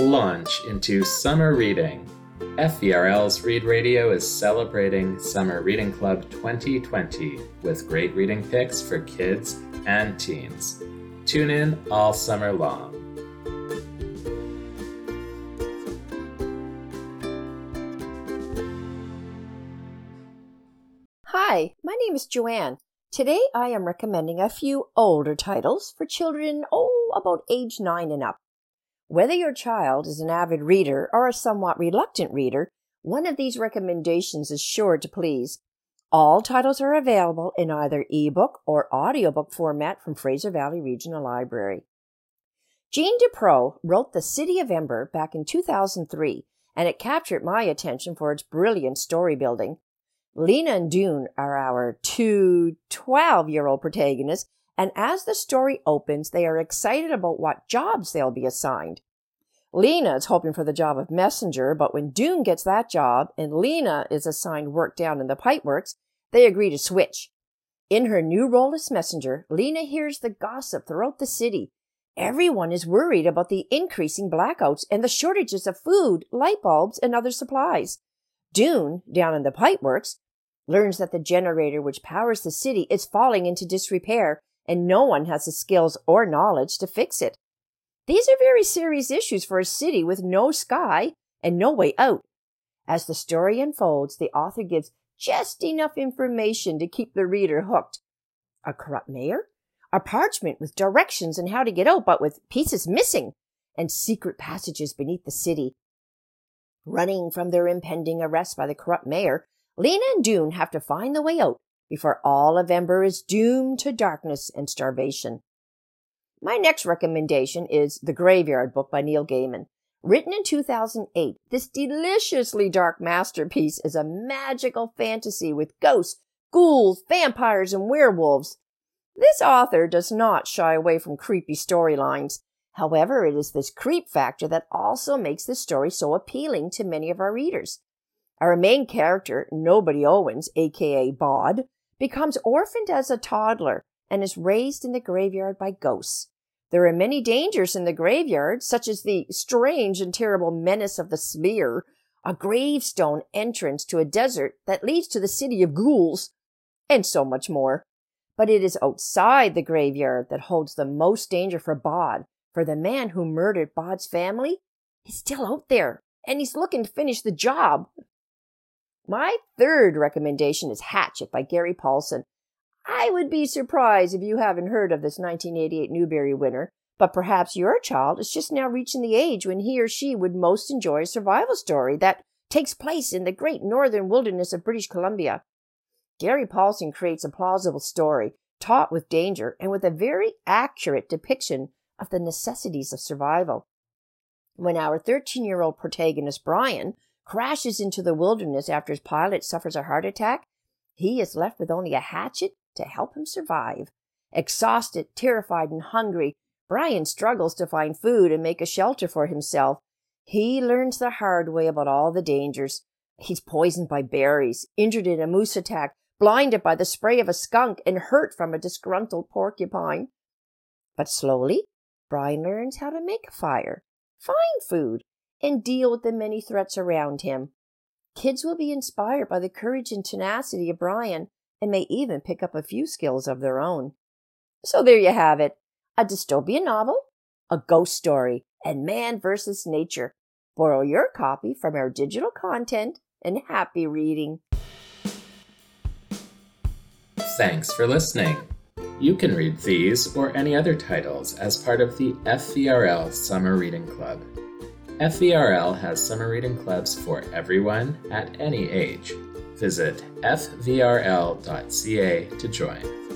launch into summer reading. FVRL's Read Radio is celebrating Summer Reading Club 2020 with great reading picks for kids and teens. Tune in all summer long. Hi, my name is Joanne. Today I am recommending a few older titles for children, oh, about age 9 and up. Whether your child is an avid reader or a somewhat reluctant reader, one of these recommendations is sure to please. All titles are available in either ebook or audiobook format from Fraser Valley Regional Library. Jeanne DuPrau wrote The City of Ember back in 2003, and it captured my attention for its brilliant story building. Lina and Doon are our two 12 year old protagonists and as the story opens, they are excited about what jobs they'll be assigned. Lina is hoping for the job of messenger, but when Doon gets that job and Lina is assigned work down in the pipeworks, they agree to switch. In her new role as messenger, Lina hears the gossip throughout the city. Everyone is worried about the increasing blackouts and the shortages of food, light bulbs, and other supplies. Doon, down in the pipeworks, learns that the generator which powers the city is falling into disrepair and no one has the skills or knowledge to fix it. These are very serious issues for a city with no sky and no way out. As the story unfolds, the author gives just enough information to keep the reader hooked. A corrupt mayor? A parchment with directions on how to get out, but with pieces missing, and secret passages beneath the city. Running from their impending arrest by the corrupt mayor, Lina and Doon have to find the way out before all of Ember is doomed to darkness and starvation. My next recommendation is The Graveyard Book by Neil Gaiman. Written in 2008, this deliciously dark masterpiece is a magical fantasy with ghosts, ghouls, vampires, and werewolves. This author does not shy away from creepy storylines. However, it is this creep factor that also makes the story so appealing to many of our readers. Our main character, Nobody Owens, aka Bod, becomes orphaned as a toddler and is raised in the graveyard by ghosts. There are many dangers in the graveyard, such as the strange and terrible menace of the Sleer, a gravestone entrance to a desert that leads to the city of ghouls, and so much more. But it is outside the graveyard that holds the most danger for Bod, for the man who murdered Bod's family is still out there, and he's looking to finish the job. My third recommendation is Hatchet by Gary Paulsen. I would be surprised if you haven't heard of this 1988 Newbery winner, but perhaps your child is just now reaching the age when he or she would most enjoy a survival story that takes place in the great northern wilderness of British Columbia. Gary Paulsen creates a plausible story, taut with danger and with a very accurate depiction of the necessities of survival. When our 13 year old protagonist Brian crashes into the wilderness after his pilot suffers a heart attack, he is left with only a hatchet to help him survive. Exhausted, terrified, and hungry, Brian struggles to find food and make a shelter for himself. He learns the hard way about all the dangers. He's poisoned by berries, injured in a moose attack, blinded by the spray of a skunk, and hurt from a disgruntled porcupine. But slowly, Brian learns how to make a fire, find food, and deal with the many threats around him. Kids will be inspired by the courage and tenacity of Brian and may even pick up a few skills of their own. So there you have it a dystopian novel, a ghost story, and man versus nature. Borrow your copy from our digital content and happy reading. Thanks for listening. You can read these or any other titles as part of the FVRL Summer Reading Club. FVRL has summer reading clubs for everyone at any age. Visit fvrl.ca to join.